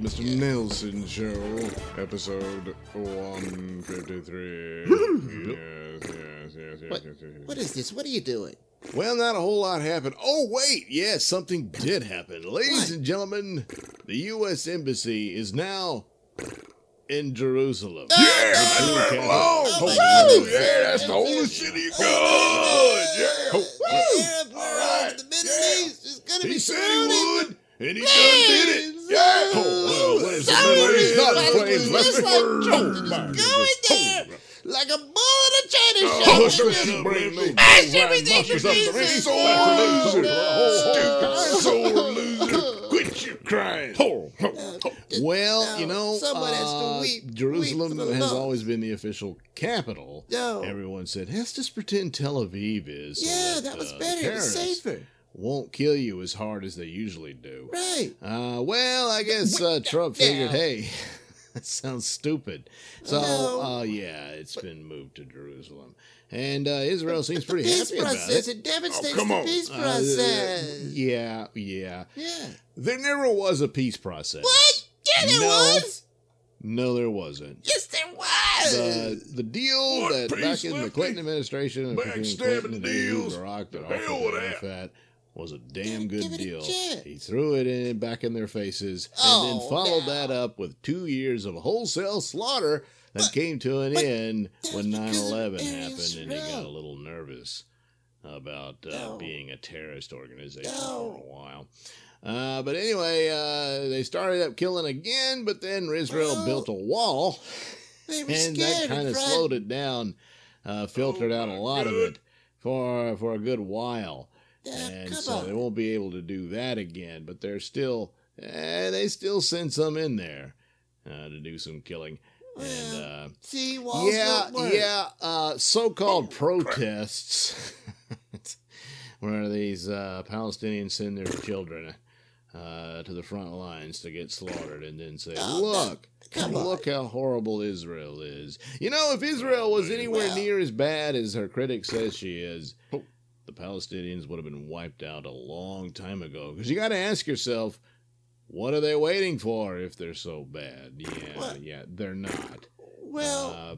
The Mr. Nailsin Show, episode 153. yes, yes, yes, yes, What, yes, yes, yes. what is this? What are you doing? Well, not a whole lot happened. Oh, wait, yes, something did happen. Ladies What? and gentlemen, the U.S. Embassy is now in Jerusalem. Yeah, that's True right. capital. Oh, Oh, oh, yeah, that's the holy city of God. Yeah. Arab All world, right, the Middle yeah. East is gonna He be said he would, and he done did it. Yeah. Oh, well, what is the sorry, Middle East? Not in but flames. it Let's looks be like Oh, going there like a bull in a china Oh, shop. shit, you bring me Mash black everything monsters to up to me. pieces. Sore Oh, loser. no. Stupid loser. Quit your crying. Oh, oh, oh. Well, you know, someone has to uh, Jerusalem has always been the official capital. Everyone said, let's just pretend Tel Aviv is. Yeah, that was uh, better. It was safer. Won't kill you as hard as they usually do. Right. Uh, well, I guess uh, Trump figured, hey, that sounds stupid. So, No. uh, yeah, it's been moved to Jerusalem. And uh, Israel seems pretty peace happy about process. it. It devastates Oh, come the on. peace Uh, process. yeah, yeah. yeah. There never was a peace process. What? Yeah, there No. was. No, there wasn't. Yes, there was. The, the deal What that back in the Lefty? Clinton administration between Backstabbing Clinton and deals. Barack that The hell offered with to that. Was a damn good deal. He threw it in back in their faces and Oh, then followed now. that up with two years of wholesale slaughter that came to an end when 9 11 happened and he got a little nervous about uh, No. being a terrorist organization No. for a while. Uh, but anyway, uh, they started up killing again, but then Israel Well, built a wall and that kind of slowed it down, uh, filtered Oh, out a my lot of it for for a good while, and so on. they won't be able to do that again. But they're still, eh, they still send some in there uh, to do some killing, and uh, See, walls yeah, work. yeah, uh, so-called protests, where these uh, Palestinians send their children. Uh, to the front lines to get slaughtered, and then say, Oh, no. "Look, on. look how horrible Israel is." You know, if Israel was anywhere Well- near as bad as her critic says she is, the Palestinians would have been wiped out a long time ago. Because you got to ask yourself, what are they waiting for if they're so bad? Yeah, What? yeah, they're not. Well, Uh,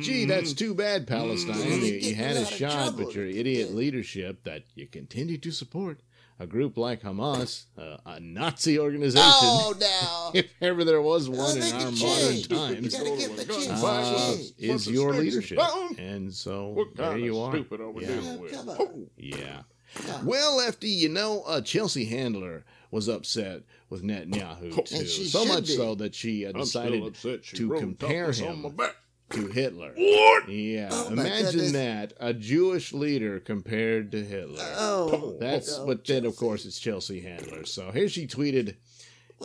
Gee, that's too bad, Palestine. Mm. You, you had a a lot of shot, trouble. but your idiot leadership that you continue to support a group like Hamas, uh, a Nazi organization. oh no. if ever there was one in our modern times, You gotta give them a Uh, chance. change. is your leadership. stones? And so there you are. stupid are we Yeah. dealing with? Come on. Oh, Yeah. Yeah. Well, Lefty, you know, uh, Chelsea Handler was upset with Netanyahu too, And she so much be. so that she uh, decided she to compare him on my back. To Hitler. What? Yeah, Oh, imagine that a Jewish leader compared to Hitler. Oh, That's no, but then of course it's Chelsea Handler. So here she tweeted,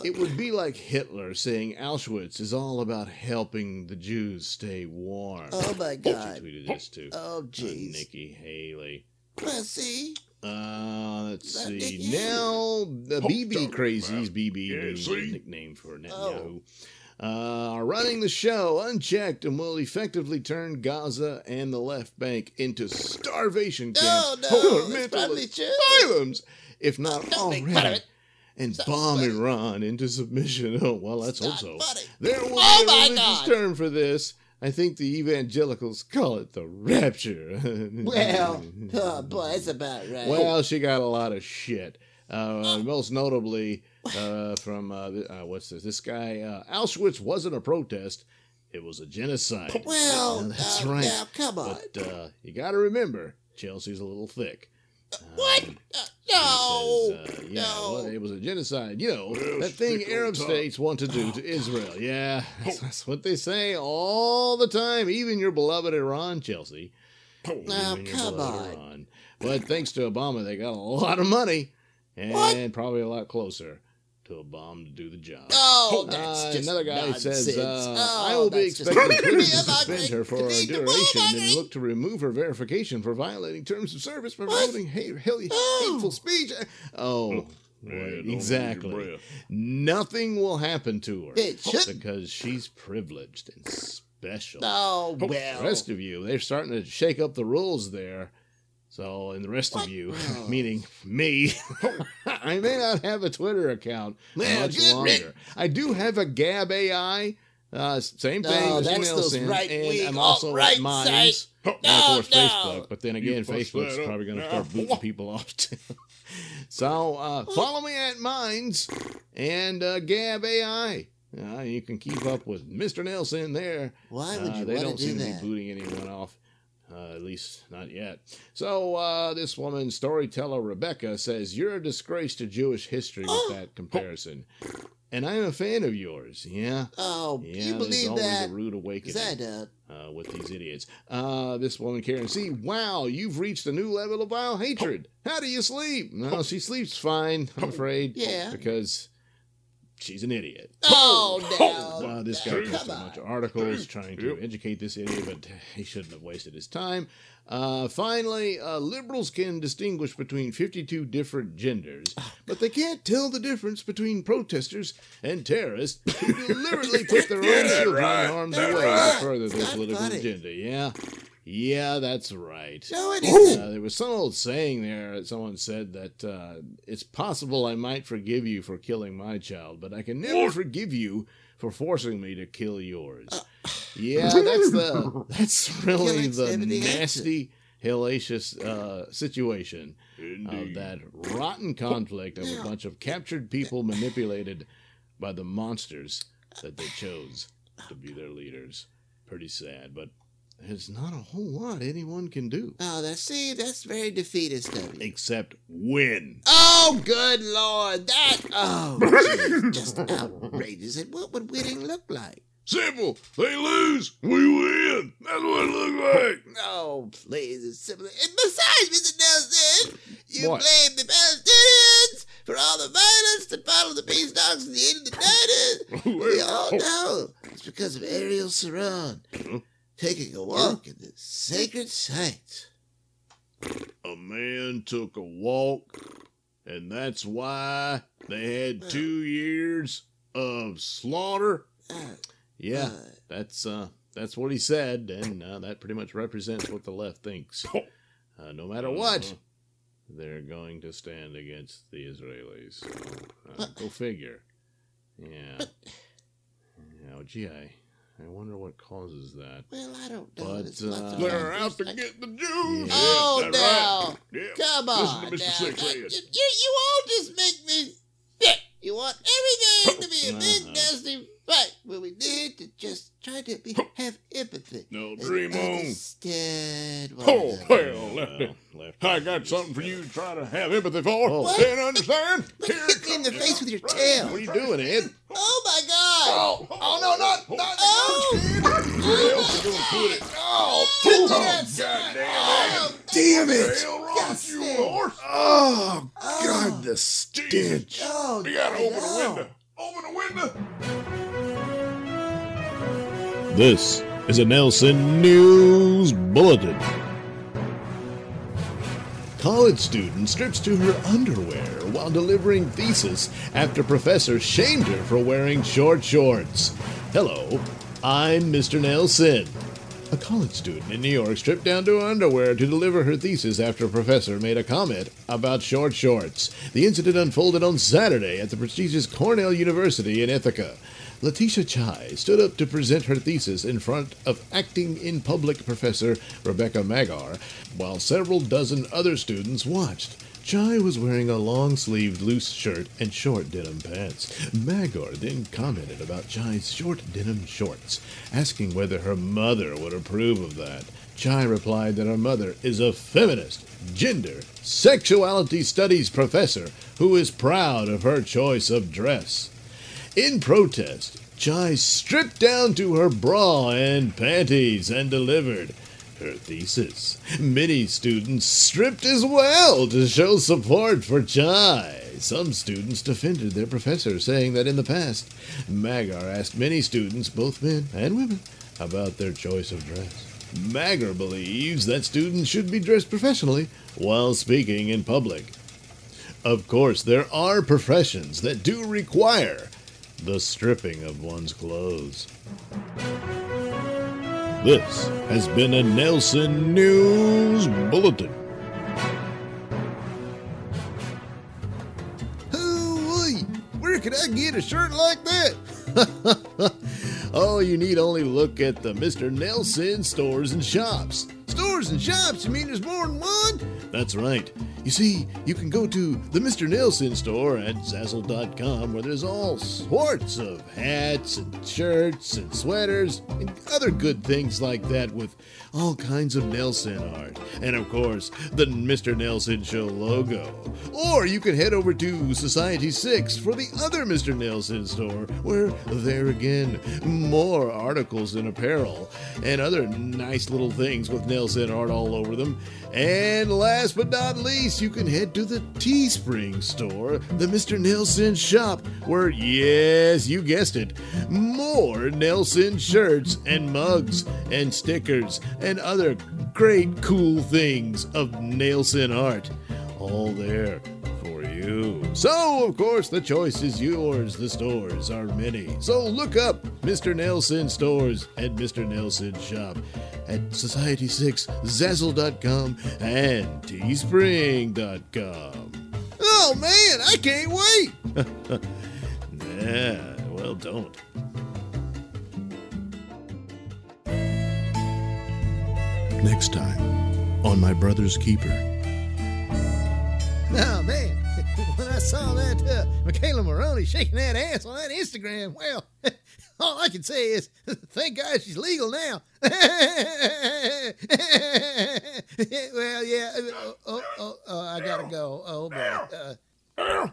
"It would be like Hitler saying Auschwitz is all about helping the Jews stay warm." Oh my God! She tweeted this too. Oh Uh, jeez. Nikki Haley. Pussy. Uh, let's That see. Nikki Now the BB crazies, BB Yeah, being the nickname for Oh. Uh, are running the show unchecked and will effectively turn Gaza and the left bank into starvation camps, no, asylums, if not Don't make fun of already. And bomb funny. Iran into submission. Oh well, let's It's hope so. not funny. There will Oh be a religious God. term for this. I think the evangelicals call it the rapture. Well, oh boy, that's about right. Well, she got a lot of shit. Uh, most notably uh, from uh, uh, what's this? This guy uh, Auschwitz wasn't a protest; it was a genocide. well, Now, that's now, right. Now, come on. But uh, you got to remember, Chelsea's a little thick. what? Um, Uh, no. says, uh, yeah, no. well, it was a genocide. You know Well, that thing Arab top. states want to do to Israel. Yeah, that's, that's what they say all the time. Even your beloved Iran, Chelsea. Now, come on. Iran. But thanks to Obama, they got a lot of money and What? probably a lot closer to a bomb to do the job. Oh, that's Uh, just another guy nonsense. says, uh, oh, I will be that's just- expecting to suspend her for a need duration and look to remove her verification for violating terms of service for What? promoting ha- ha- Oh. hateful speech. Oh, Yeah, right, don't hold your exactly. Nothing will happen to her It should- because she's privileged and special. Oh, The well. rest of you, they're starting to shake up the rules there. So, and the rest What? of you, Oh. meaning me, I may not have a Twitter account Well, much longer. riddance. I do have a Gab AI. Uh, same thing. No, Mr. that's those Nailsin, right-wing, and I'm also alt-right at Minds. sites. And of No, course, no. Facebook. But then again, fuss Facebook's that up probably going to now. start booting people off too. so uh, follow me at Minds and uh, Gab AI. Uh, you can keep up with Mr. Nailsin there. Why would Uh, you they want don't to do seem to that? be booting anyone off. Uh, at least not yet. So uh, this woman, storyteller Rebecca, says you're a disgrace to Jewish history with Oh. that comparison, and I'm a fan of yours. Yeah, Oh, yeah. you believe always that? a rude Is awakening that uh, with these idiots. Uh, this woman, Karen C. Wow, you've reached a new level of vile hatred. How do you sleep? No, she sleeps fine. I'm afraid. Yeah. because she's an idiot. Oh, no. Uh, this guy no, posted a bunch of articles trying to Yep. educate this idiot, but he shouldn't have wasted his time. Uh, finally, uh, liberals can distinguish between 52 different genders, Oh, but they can't tell the difference between protesters and terrorists who deliberately put their own Yeah, children right. in harm's That's way right. to further their political funny. agenda. Yeah, yeah, that's right. No, it isn't. Uh, there was some old saying there that someone said that uh, it's possible I might forgive you for killing my child, but I can never forgive you for forcing me to kill yours. yeah, that's the that's really the nasty, hellacious uh, situation of that rotten conflict of a bunch of captured people manipulated by the monsters that they chose to be their leaders. Pretty sad, but there's not a whole lot anyone can do Oh, that's see, that's very defeatist of you. except win. Oh, good lord, that oh, geez, just outrageous. And what would winning look like? Simple. They lose, we win. That's what it looks like. Oh, please, it's simple. And besides, Mr. Nailsin, you What? blame the Palestinians for all the violence that followed the peace talks at the end of the 90s. We all oh. know it's because of Ariel Sharon taking a walk in the sacred sites. A man took a walk, and that's why they had two years of slaughter. Uh, Yeah, uh, that's uh, that's what he said, and uh, that pretty much represents what the left thinks. Uh, no matter what, Uh-huh. they're going to stand against the Israelis. Uh, go figure. Yeah. Oh, gee, I, I wonder what causes that. well, I don't know. But, it's uh, they're out to factors. get the Jews. Yeah. Oh, Yes, that's right. now. Yeah. Come Listen on. to Mr. now. Six You, you, you all just make me sick. You want everything to be a big, Uh-huh. nasty fight. What we need to just try to be, have empathy. No, and dream on. understand one Oh, another. well, lefty. left. I got something for uh, you to try to have empathy for. Oh. Can't understand? Look, Here hit me in the face with your Right. tail. What are you doing, Ed? Oh, my God. Oh, oh, no, not, not Oh. oh Where else you gonna put it? Oh, Touch it oh, outside. Oh, goddamn Oh, Damn it. Hell, Ross, Yes, you sir. horse. Oh, Oh. God, the oh. stench. Oh, You gotta open the no. window. Open the window. This is a Nailsin News Bulletin. College student strips to her underwear while delivering thesis after professor shamed her for wearing short shorts. Hello, I'm Mr. Nailsin. A college student in New York stripped down to her underwear to deliver her thesis after a professor made a comment about short shorts. The incident unfolded on Saturday at the prestigious Cornell University in Ithaca. Letitia Chai stood up to present her thesis in front of acting in public professor Rebecca Maggor, while several dozen other students watched. Chai was wearing a long sleeved loose shirt and short denim pants. Maggor then commented about Chai's short denim shorts, asking whether her mother would approve of that. Chai replied that her mother is a feminist, gender, sexuality studies professor who is proud of her choice of dress. In protest, Chai stripped down to her bra and panties and delivered her thesis. Many students stripped as well to show support for Chai. some students defended their professor, saying that in the past, Maggor asked many students, both men and women, about their choice of dress. Maggor believes that students should be dressed professionally while speaking in public. Of course, there are professions that do require the stripping of one's clothes. This has been a Nailsin News Bulletin. Hooey! Where could I get a shirt like that? oh, you need only look at the Mr. Nailsin stores and shops. Stores and shops? You mean there's more than one? That's right. You see, you can go to the Mr. Nailsin store at Zazzle.com where there's all sorts of hats and shirts and sweaters and other good things like that with all kinds of Nailsin art. And of course, the Mr. Nailsin Show logo. Or you can head over to Society 6 for the other Mr. Nailsin store where there again, more articles and apparel and other nice little things with Nailsin art all over them. And last but not least, you can head to the Teespring store, the Mr. Nailsin shop, where, yes, you guessed it, more Nailsin shirts and mugs and stickers and other great cool things of Nailsin art. All there you. So, of course, the choice is yours. The stores are many. So look up Mr. Nailsin Stores at Mr. Nailsin Shop at Society 6, Zazzle.com, and Teespring.com. Oh man, I can't wait! yeah, well, don't. Next time on My Brother's Keeper. Oh man, when I saw that uh, McKayla Maroney shaking that ass on that Instagram, well, all I can say is, thank God she's legal now. well, yeah. Oh, oh, oh, oh, I gotta go. Oh boy. Uh,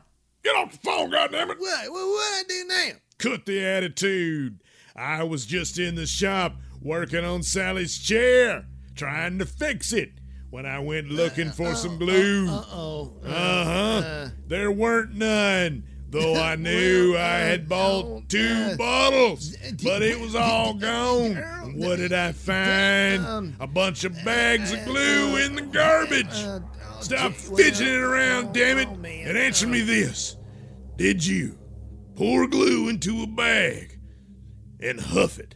get off the phone, goddammit! what? What? What I do now? Cut the attitude. I was just in the shop working on Sally's chair, trying to fix it. When I went looking for some glue. Uh oh. Uh huh. There weren't none. Though I knew Well, I had uh, bought two uh, bottles, but it was all gone. What did I find? um, A bunch of bags of glue in the garbage. Uh, oh, Stop well, fidgeting around, damn it, oh, and answer me this. Did you pour glue into a bag and huff it?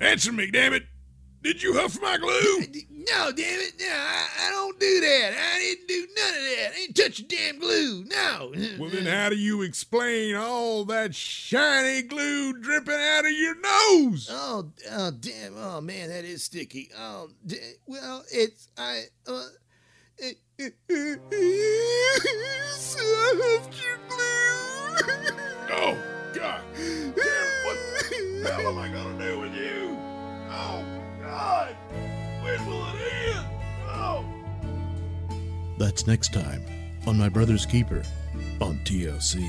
Answer me, damn it. Did you huff my glue? No, damn it. No, I, I don't do that. I didn't do none of that. I ain't touch a damn glue. No. Well, then how do you explain all that shiny glue dripping out of your nose? Oh, oh, damn. Oh, man, that is sticky. Oh, d- well, it's, I, uh, it, soft glue. Oh, God. Damn, what the hell am I going to do with you? Oh, God. When will it end? Oh. That's next time on My Brother's Keeper on TLC.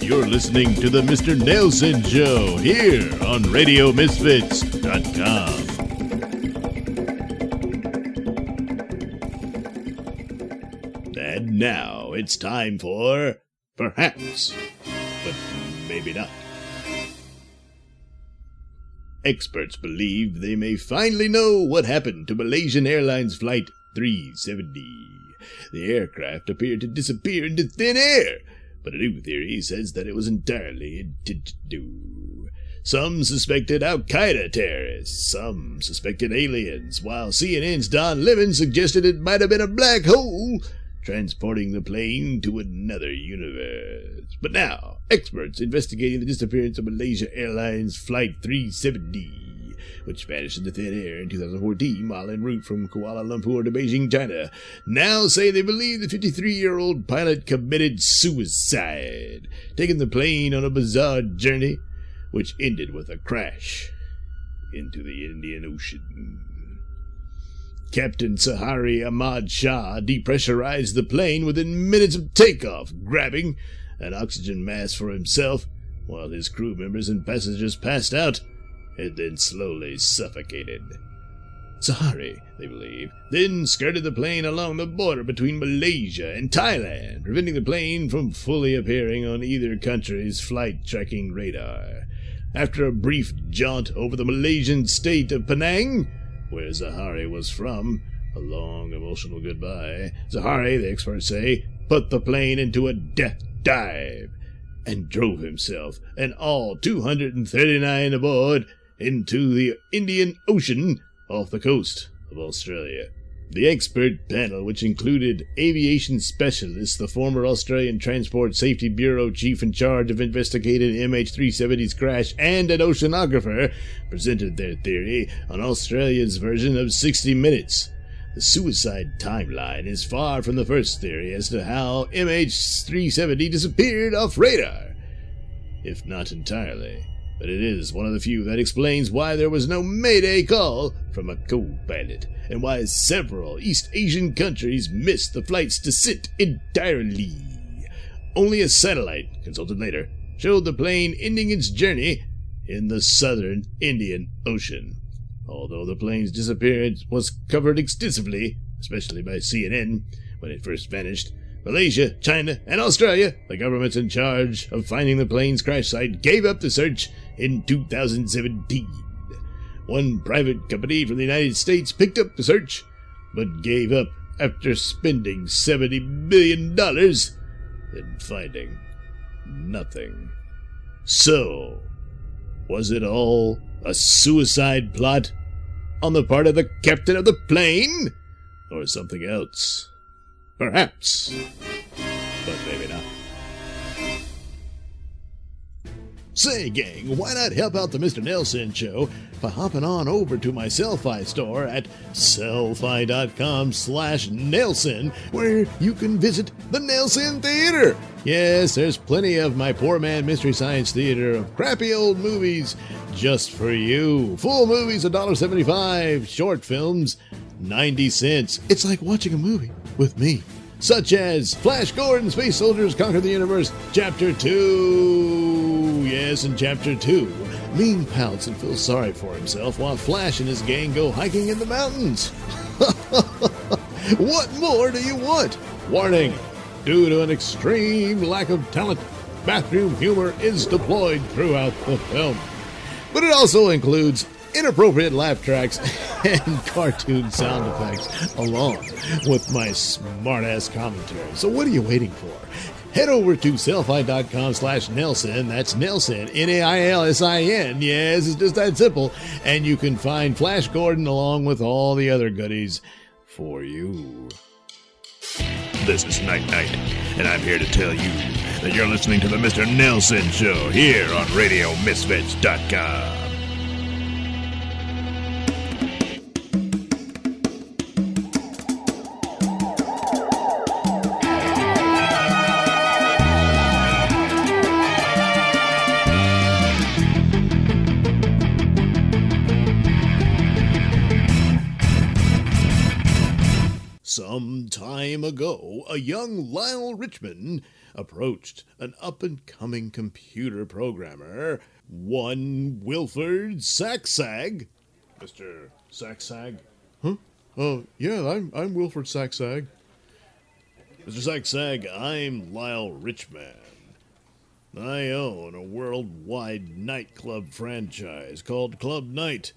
You're listening to the Mr. Nailsin Show here on RadioMisfits.com. And now it's time for Perhaps, but maybe not. Experts believe they may finally know what happened to Malaysian Airlines Flight 370. The aircraft appeared to disappear into thin air, but a new theory says that it was entirely intentional. Some suspected Al Qaeda terrorists, some suspected aliens, while CNN's Don Lemon suggested it might have been a black hole transporting the plane to another universe. But now, experts investigating the disappearance of Malaysia Airlines Flight 370, which vanished into thin air in 2014 while en route from Kuala Lumpur to Beijing, China, now say they believe the 53 year old pilot committed suicide, taking the plane on a bizarre journey, which ended with a crash into the Indian Ocean. Captain Zaharie Ahmad Shah depressurized the plane within minutes of takeoff, grabbing an oxygen mask for himself, while his crew members and passengers passed out and then slowly suffocated. Zaharie, they believe, then skirted the plane along the border between Malaysia and Thailand, preventing the plane from fully appearing on either country's flight tracking radar. After a brief jaunt over the Malaysian state of Penang, where Zaharie was from, a long emotional goodbye, Zaharie, the experts say, put the plane into a death dive and drove himself and all 239 aboard into the Indian Ocean off the coast of Australia. The expert panel, which included aviation specialists, the former Australian Transport Safety Bureau chief in charge of investigating MH370's crash, and an oceanographer, presented their theory on Australia's version of 60 Minutes. The suicide timeline is far from the first theory as to how MH370 disappeared off radar, if not entirely but it is one of the few that explains why there was no Mayday call from a co-pilot, and why several East Asian countries missed the flight's descent entirely. Only a satellite, consulted later, showed the plane ending its journey in the southern Indian Ocean. Although the plane's disappearance was covered extensively, especially by CNN, when it first vanished, Malaysia, China, and Australia, the governments in charge of finding the plane's crash site, gave up the search in 2017. One private company from the United States picked up the search, but gave up after spending $70 million and finding nothing. So, was it all a suicide plot on the part of the captain of the plane? Or something else? Perhaps. But maybe not. Say, gang, why not help out the Mr. Nailsin Show by hopping on over to my Sellfy store at sellfy.com slash Nailsin, where you can visit the Nelson Theater. Yes, there's plenty of my poor man Mystery Science Theater of crappy old movies just for you. Full movies, $1.75. Short films, 90 cents. It's like watching a movie with me such as Flash Gordon, Space Soldiers Conquer the Universe, Chapter 2. Yes, in Chapter 2, Ming pouts and feels sorry for himself while Flash and his gang go hiking in the mountains. what more do you want? Warning due to an extreme lack of talent, bathroom humor is deployed throughout the film. But it also includes inappropriate laugh tracks and cartoon sound effects along with my smartass commentary. So what are you waiting for? Head over to sellfy.com slash Nailsin. That's Nailsin, N-A-I-L-S-I-N. Yes, it's just that simple. And you can find Flash Gordon along with all the other goodies for you. This is Night Knight, and I'm here to tell you that you're listening to the Mr. Nailsin Show here on RadioMisfits.com. time ago, a young Lyle Richmond approached an up and coming computer programmer, one Wilford Saxag. Mr. Saxag? Huh? Oh, yeah, I'm, I'm Wilford Saxag. Mr. Saxag, I'm Lyle Richmond. I own a worldwide nightclub franchise called Club Night.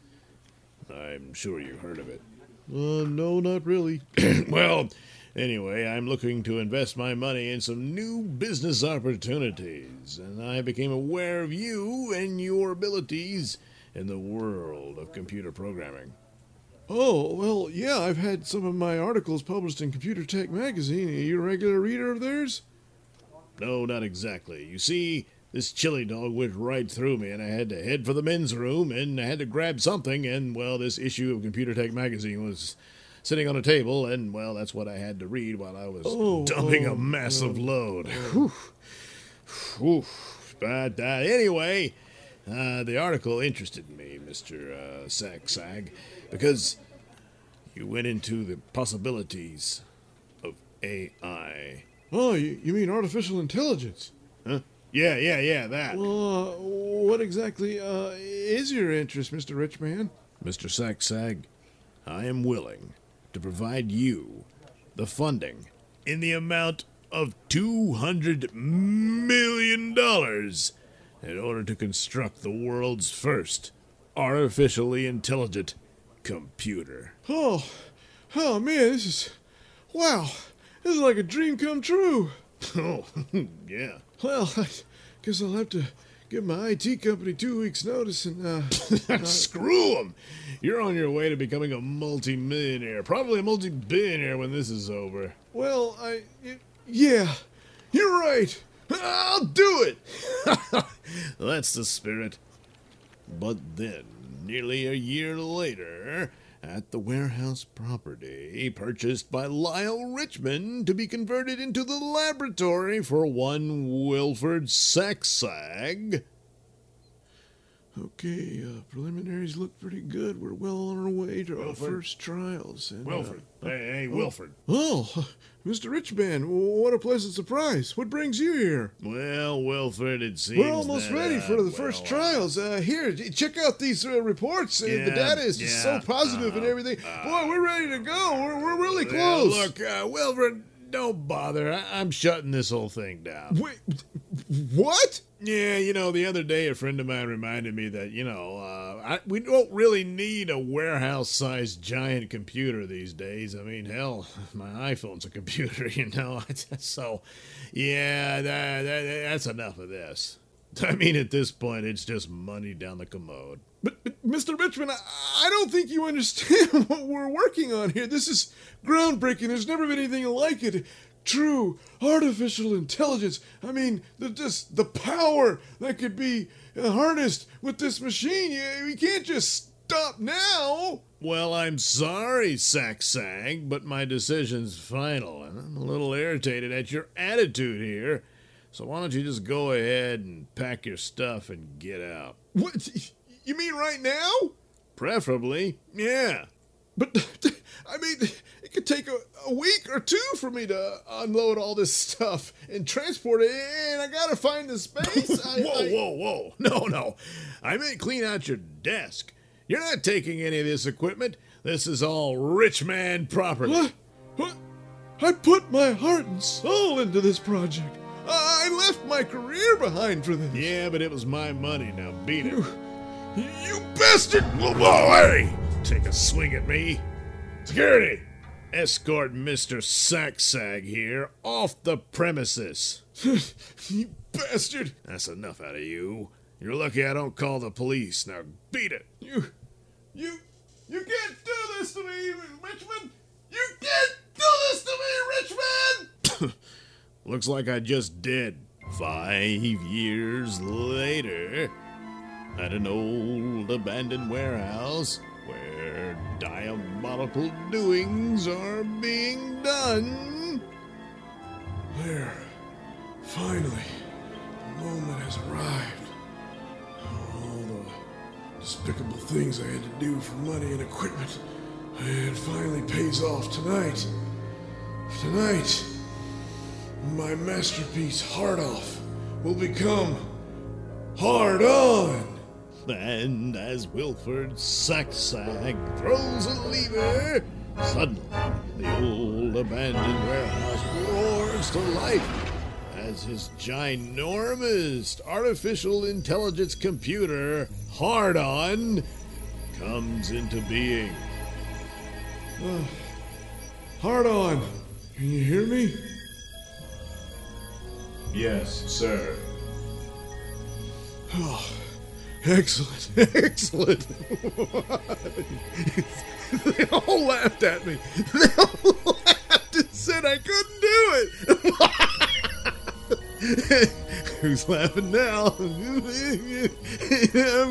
I'm sure you heard of it. Uh, no, not really. well, anyway, I'm looking to invest my money in some new business opportunities, and I became aware of you and your abilities in the world of computer programming. Oh, well, yeah, I've had some of my articles published in Computer Tech Magazine. Are you a regular reader of theirs? No, not exactly. You see, this chili dog went right through me, and I had to head for the men's room, and I had to grab something, and, well, this issue of Computer Tech magazine was sitting on a table, and, well, that's what I had to read while I was oh, dumping oh, a massive oh, load. Whew. Whew. But uh, anyway, uh, the article interested me, Mr. Uh, Sagsag, because you went into the possibilities of AI. Oh, you, you mean artificial intelligence? Huh? Yeah, yeah, yeah, that. Well, uh, what exactly uh, is your interest, Mr. Richman? Mr. Sagsag, I am willing to provide you the funding in the amount of $200 million in order to construct the world's first artificially intelligent computer. Oh, oh man, this is wow. This is like a dream come true. Oh, yeah. Well, I guess I'll have to give my IT company two weeks' notice and uh, Screw them. You're on your way to becoming a multi-millionaire, probably a multi-billionaire when this is over. well, I yeah, you're right. I'll do it. That's the spirit. But then, nearly a year later, at the warehouse property purchased by Lyle Richmond to be converted into the laboratory for one Wilford Saxag. Okay, uh, preliminaries look pretty good. We're well on our way to our first trials. And, uh, Wilford. Hey, hey, Wilford. oh, Mr. Richman, what a pleasant surprise. What brings you here? Well, Wilford, it seems We're almost that, ready uh, for the first well, trials. Uh, here, check out these uh, reports. Uh, the data is just so yeah, positive and uh, everything. Boy, we're ready to go. We're, we're really uh, close. look, uh, Wilford, don't bother. I- I'm shutting this whole thing down. Wait, what? Yeah, you know, the other day a friend of mine reminded me that, you know, uh, I, we don't really need a warehouse sized giant computer these days. I mean, hell, my iPhone's a computer, you know. so, yeah, that, that, that's enough of this. I mean, at this point, it's just money down the commode. But, but Mr. Richmond, I, I don't think you understand what we're working on here. This is groundbreaking. There's never been anything like it. True artificial intelligence. I mean, the just the power that could be harnessed with this machine. You, we can't just stop now. Well, I'm sorry, Saxag, but my decision's final, and I'm a little irritated at your attitude here. So why don't you just go ahead and pack your stuff and get out? What? You mean right now? Preferably, yeah. But I mean, it could take a, a week or two for me to unload all this stuff and transport it, and I gotta find the space. I, Whoa, I- whoa, whoa. No, no. I meant clean out your desk. You're not taking any of this equipment. This is all rich man property. What? What? I put my heart and soul into this project. I left my career behind for this. Yeah, but it was my money. Now beat it. You bastard! Whoa, whoa, hey! Take a swing at me. Security! Escort Mr. Saxag here off the premises. you bastard! That's enough out of you. You're lucky I don't call the police. Now beat it. You, you, you can't do this to me, Richmond! You can't do this to me, Richmond! Looks like I just did. Five years later, at an old abandoned warehouse where diabolical doings are being done. There, finally, the moment has arrived. All the despicable things I had to do for money and equipment, it finally pays off tonight. Tonight, my masterpiece, Hard Off, will become Hard On. And as Wilford Saxag throws a lever, suddenly the old abandoned warehouse roars to life as his ginormous artificial intelligence computer, Hard On, comes into being. Uh, Hard On. Can you hear me? Yes, sir. Oh. Excellent, excellent. they all laughed at me. They all laughed and said I couldn't do it. Who's laughing now? I'm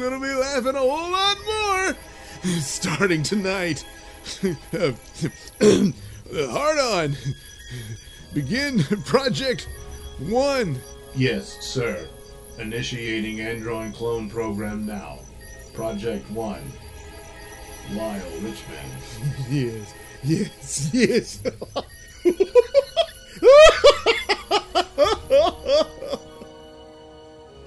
gonna be laughing a whole lot more. Starting tonight. Uh, Hard on. Begin project one. Yes, sir. Initiating Android clone program now. Project 1. Lyle Richmond. Yes, yes, yes.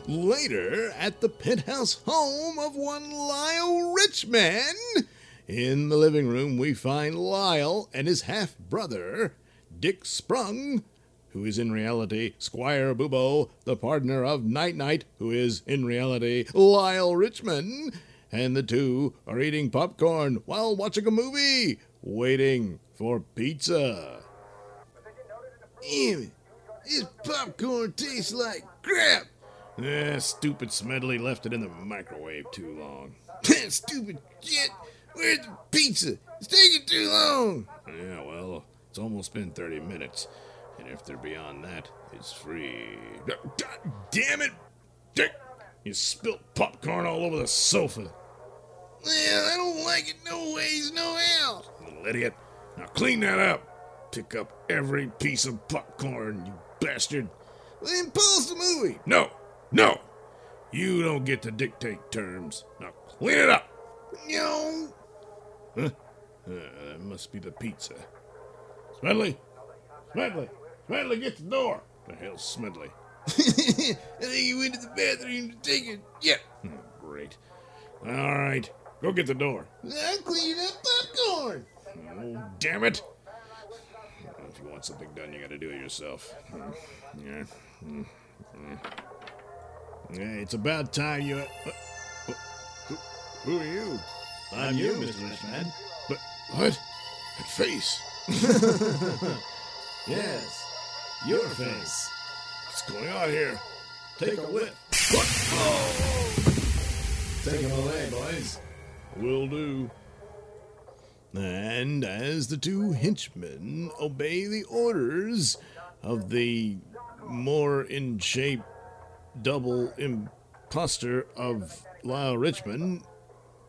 Later, at the penthouse home of one Lyle Richmond, In the living room, we find Lyle and his half brother, Dick Sprung, who is in reality Squire Bubo, the partner of Night Knight, who is in reality Lyle Richmond, and the two are eating popcorn while watching a movie, waiting for pizza. Damn it. This popcorn tastes like crap. Eh, stupid Smedley left it in the microwave too long. Stupid shit. Where's the pizza? It's taking too long. Yeah, well, it's almost been 30 minutes, and if they're beyond that, it's free. God damn it! Dick! You spilt popcorn all over the sofa. Yeah, I don't like it no ways, no how. Little idiot. Now clean that up. Pick up every piece of popcorn, you bastard. Then pause the movie. No, no. You don't get to dictate terms. Now clean it up. No. Huh? Uh, that must be the pizza. Smedley? Smedley? Smedley, get the door. The hell's Smedley? I think he went to the bathroom to take it. Yeah. Oh, great. All right. Go get the door. I'm cleaning up popcorn. Oh, damn it. If you want something done, you gotta do it yourself. Hmm. Yeah. Hmm. Hmm. Yeah, it's about time you. Uh, uh, who, who are you? I'm you, Mr. Richman. But what? That face. Yes. Your face. What's going on here? Take a whip. Take him away, boys. Will do. And as the two henchmen obey the orders of the more in shape double imposter of Lyle Richmond,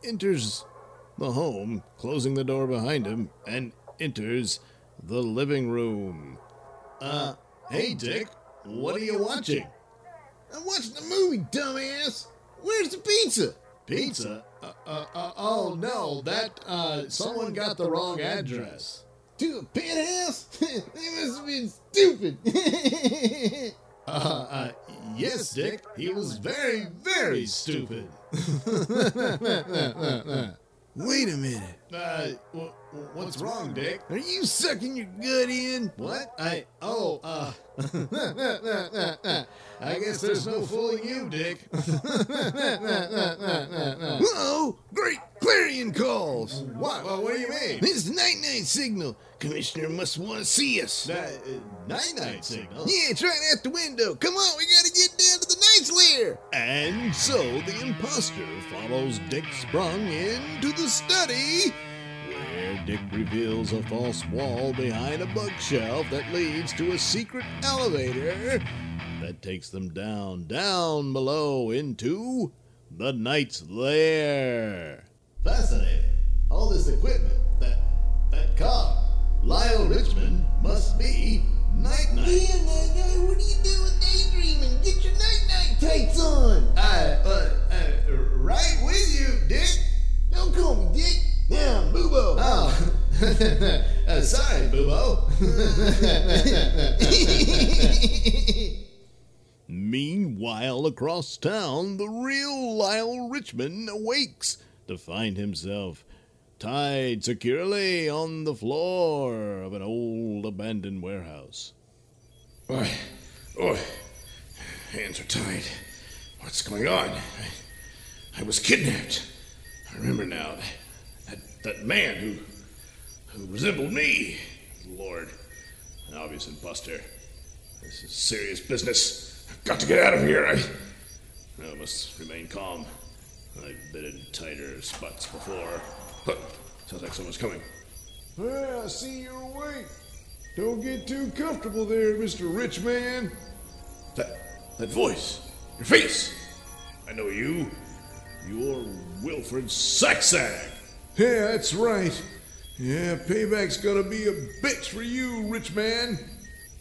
enters the home, closing the door behind him, and enters the living room. Uh, hey, Dick, what are you watching? I'm watching the movie, dumbass. Where's the pizza? Pizza? Uh, uh, uh, oh no, that, uh, someone got the wrong address. To the penthouse? they must have been stupid. Uh, uh, yes, Dick, he was very, very stupid. Wait a minute. Uh, w- what's wrong, Dick? Are you sucking your gut in? What? I, oh, uh, I guess there's no fooling you, Dick. Whoa! Great clarion calls! What? Well, what do you mean? This is night knight signal. Commissioner must want to see us. Uh, night knight signal? Yeah, it's right out the window. Come on, we gotta get down to the lair. And so the impostor follows Dick Sprung into the study, where Dick reveals a false wall behind a bookshelf that leads to a secret elevator that takes them down, down below into the Knight's Lair. Fascinating. All this equipment, that that car, Lyle Richmond must be Night Knight. Yeah, night knight. What are you doing daydreaming? Get your night knight tights on. I, uh, uh, right with you, Dick. Don't call me Dick. Now, Boobo. Oh, uh, sorry, Boobo. Meanwhile, across town, the real Lyle Richmond awakes to find himself tied securely on the floor of an old abandoned warehouse. Oi, oi, hands are tied. What's going on? I, I was kidnapped. I remember now. That that man who who resembled me. Lord, an obvious imposter. This is serious business. I've got to get out of here. I, I must remain calm. I've been in tighter spots before. Sounds like someone's coming. Well, I see you're awake. Don't get too comfortable there, Mr. Rich Man. That that voice, your face. I know you. You're Wilfred Saxag. Yeah, that's right. Yeah, payback's gonna be a bitch for you, Rich Man.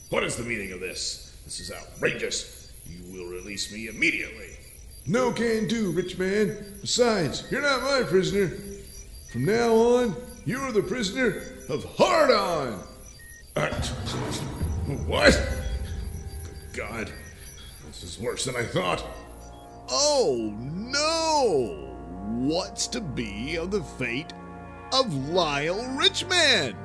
What is the meaning of this? This is outrageous. You will release me immediately. No can do, Rich Man. Besides, you're not my prisoner. From now on, you're the prisoner of Hard On. Uh, what? Good God. This is worse than I thought. Oh no! What's to be of the fate of Lyle Richman?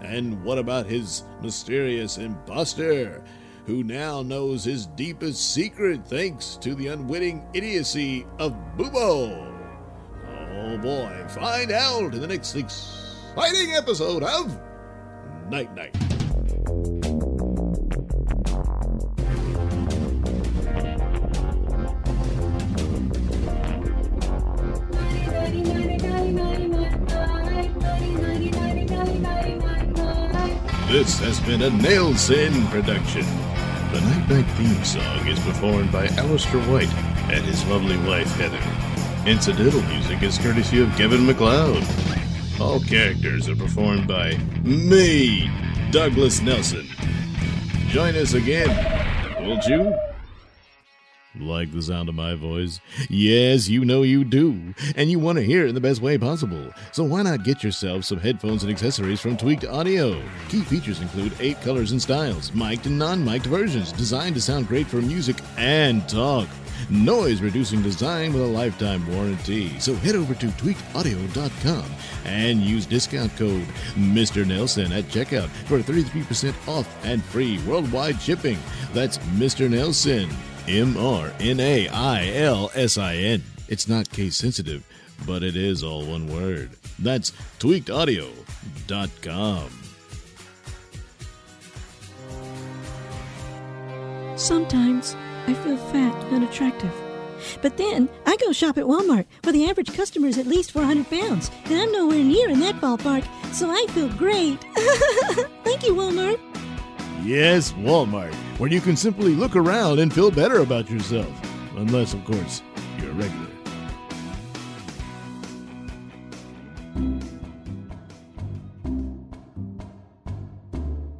And what about his mysterious impostor, who now knows his deepest secret thanks to the unwitting idiocy of Bubo? Oh boy, find out in the next exciting episode of Night Knight. This has been a Nailsin production. The Night Knight theme song is performed by Alistair White and his lovely wife Heather. Incidental music is courtesy of Kevin MacLeod. All characters are performed by me, Douglas Nelson. Join us again, won't you? Like the sound of my voice? Yes, you know you do. And you want to hear it in the best way possible. So why not get yourself some headphones and accessories from Tweaked Audio? Key features include eight colors and styles, mic'd and non mic'd versions, designed to sound great for music and talk. Noise reducing design with a lifetime warranty. So head over to tweakedaudio.com and use discount code Mr. Nailsin at checkout for 33% off and free worldwide shipping. That's Mr. Nailsin. M R N A I L S I N. It's not case sensitive, but it is all one word. That's tweakedaudio.com. Sometimes I feel fat and unattractive. But then I go shop at Walmart, where the average customer is at least 400 pounds, and I'm nowhere near in that ballpark, so I feel great. Thank you, Walmart. Yes, Walmart, where you can simply look around and feel better about yourself. Unless, of course, you're a regular.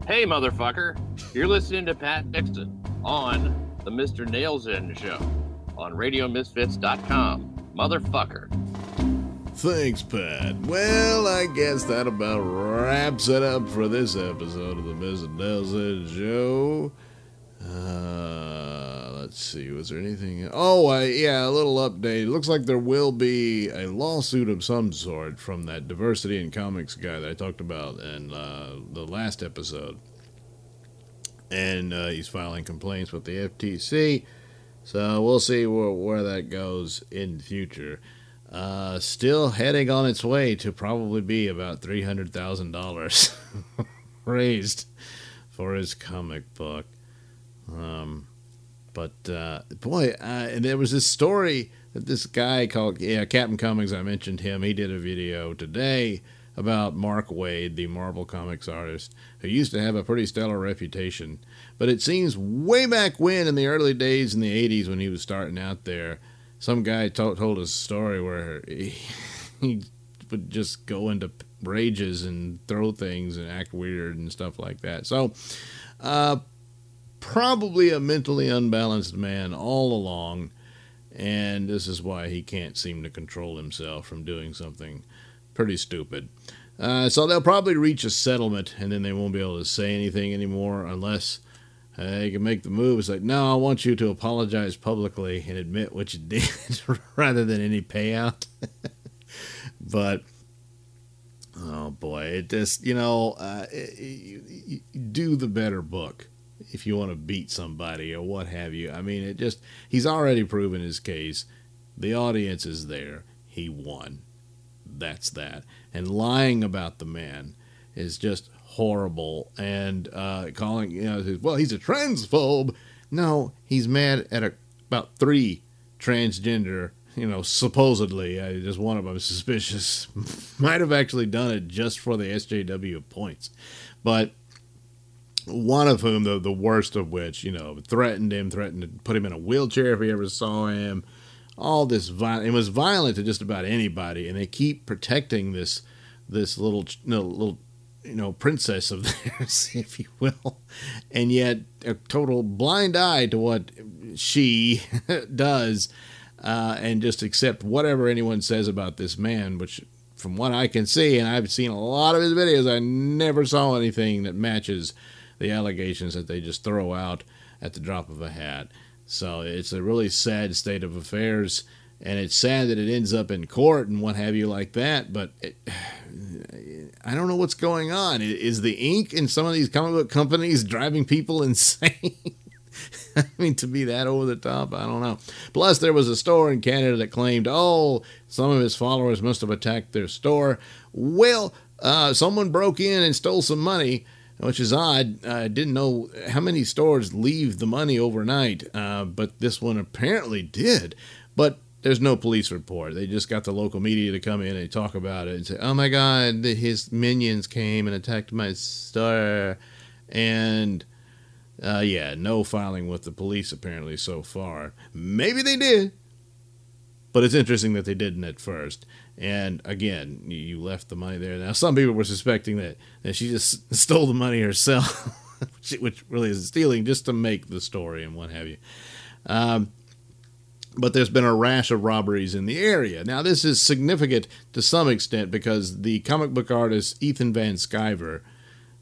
Hey, motherfucker. You're listening to Pat Dixon on the Mr. Nailsin Show on RadioMisfits.com. Motherfucker. Thanks, Pat. Well, I guess that about wraps it up for this episode of the Mr. Nailsin Show. Uh, let's see. Was there anything? Oh, uh, yeah, a little update. Looks like there will be a lawsuit of some sort from that diversity in comics guy that I talked about in uh, the last episode. And uh, he's filing complaints with the FTC. So we'll see where, where that goes in the future. Uh, still heading on its way to probably be about $300,000 raised for his comic book. Um, but uh, boy, uh, and there was this story that this guy called yeah Captain Cummings. I mentioned him. He did a video today about Mark Waid, the Marvel Comics artist, who used to have a pretty stellar reputation. But it seems way back when, in the early days in the '80s, when he was starting out there, some guy told told us a story where he, he would just go into rages and throw things and act weird and stuff like that. So. Uh, probably a mentally unbalanced man all along, and this is why he can't seem to control himself from doing something pretty stupid. Uh, so they'll probably reach a settlement, and then they won't be able to say anything anymore unless uh, they can make the move. It's like, no, I want you to apologize publicly and admit what you did rather than any payout. but oh boy, it just you know, uh, the better book if you want to beat somebody or what have you. I mean, it just, he's already proven his case. The audience is there. He won. That's that. And lying about the man is just horrible. And uh, calling, you know, well, he's a transphobe. No, he's mad at a, about three transgender, you know, supposedly. I just one of them suspicious. Might have actually done it just for the SJW points. But one of whom, the, the worst of which, you know, threatened him, threatened to put him in a wheelchair if he ever saw him. All this violent, it was violent to just about anybody, and they keep protecting this this little you know, little you know princess of theirs, if you will, and yet a total blind eye to what she does, uh, and just accept whatever anyone says about this man, which from what I can see, and I've seen a lot of his videos, I never saw anything that matches the allegations that they just throw out at the drop of a hat. So it's a really sad state of affairs, and it's sad that it ends up in court and what have you like that. But it, I don't know what's going on. Is the ink in some of these comic book companies driving people insane? I mean, to be that over the top, I don't know. Plus, there was a store in Canada that claimed, oh, some of his followers must have attacked their store. Well, uh, someone broke in and stole some money, which is odd. I didn't know how many stores leave the money overnight, uh, but this one apparently did. But there's no police report. They just got the local media to come in and talk about it and say, oh my God, his minions came and attacked my store. And uh, yeah, no filing with the police apparently so far. Maybe they did, but it's interesting that they didn't at first. And again, you left the money there. Now, some people were suspecting that, that she just stole the money herself, which really is stealing just to make the story and what have you. Um, but there's been a rash of robberies in the area. Now, this is significant to some extent because the comic book artist Ethan Van Sciver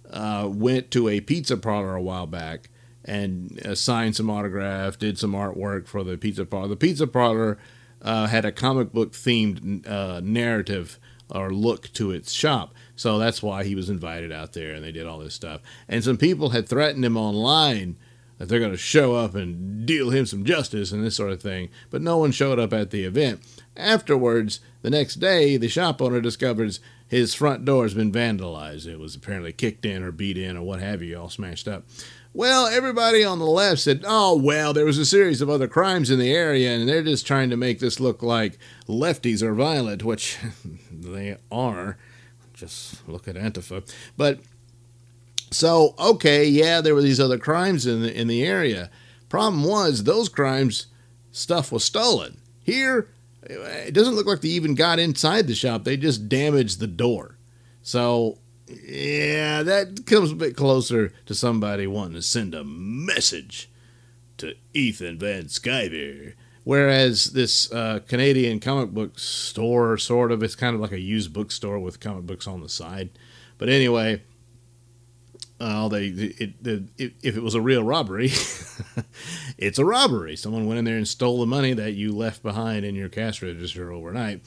uh, went to a pizza parlor a while back and uh, signed some autograph, did some artwork for the pizza parlor. The pizza parlor uh, had a comic book themed uh, narrative or look to its shop. So that's why he was invited out there and they did all this stuff. And some people had threatened him online that they're going to show up and deal him some justice and this sort of thing. But no one showed up at the event. Afterwards, the next day, the shop owner discovers his front door has been vandalized. It was apparently kicked in or beat in or what have you, all smashed up. Well, everybody on the left said, oh, well, there was a series of other crimes in the area, and they're just trying to make this look like lefties are violent, which they are. Just look at Antifa. But so, okay, yeah, there were these other crimes in the, in the area. Problem was, those crimes, stuff was stolen. Here, it doesn't look like they even got inside the shop. They just damaged the door. So, yeah, that comes a bit closer to somebody wanting to send a message to Ethan Van Sciver. Whereas this uh, Canadian comic book store, sort of, it's kind of like a used bookstore with comic books on the side. But anyway, uh, they it, it, it, if it was a real robbery, it's a robbery. Someone went in there and stole the money that you left behind in your cash register overnight,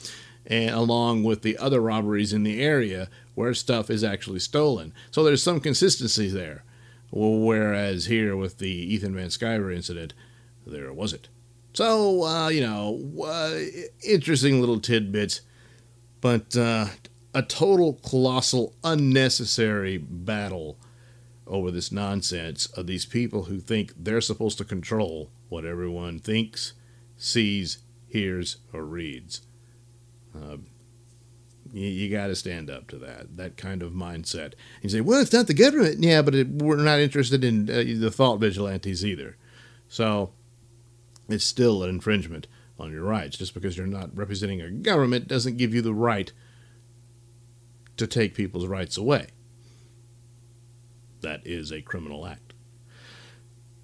and along with the other robberies in the area where stuff is actually stolen. So there's some consistency there. Whereas here with the Ethan Van Sciver incident, there wasn't. So uh, you know, uh, interesting little tidbits, but uh, a total colossal unnecessary battle over this nonsense of these people who think they're supposed to control what everyone thinks, sees, hears, or reads. Uh, you, you got to stand up to that, that kind of mindset. You say, well, it's not the government. Yeah, but it, we're not interested in uh, the thought vigilantes either. So it's still an infringement on your rights. Just because you're not representing a government doesn't give you the right to take people's rights away that is a criminal act.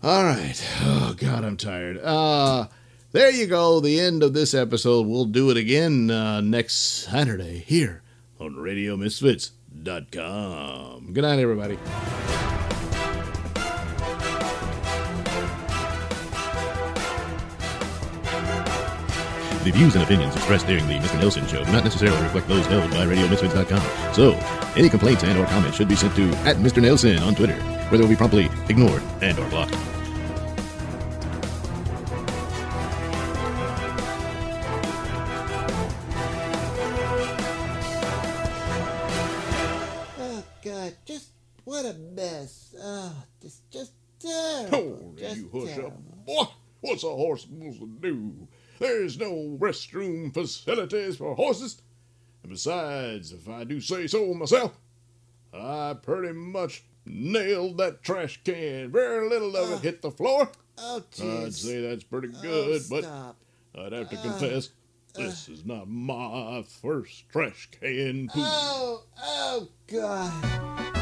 All right. Oh, God, I'm tired. Uh, there you go. The end of this episode. We'll do it again uh, next Saturday here on RadioMisfits.com. Good night, everybody. The views and opinions expressed during the Mr. Nailsin Show do not necessarily reflect those held by RadioMisfits.com. So, any complaints and or comments should be sent to at Mr. Nailsin on Twitter, where they will be promptly ignored and or blocked. To do? There's no restroom facilities for horses. And besides, if I do say so myself, I pretty much nailed that trash can. Very little of it uh, hit the floor. Oh, I'd say that's pretty Oh, good, but. I'd have to uh, confess uh. this is not my first trash can poop. Oh, oh, God.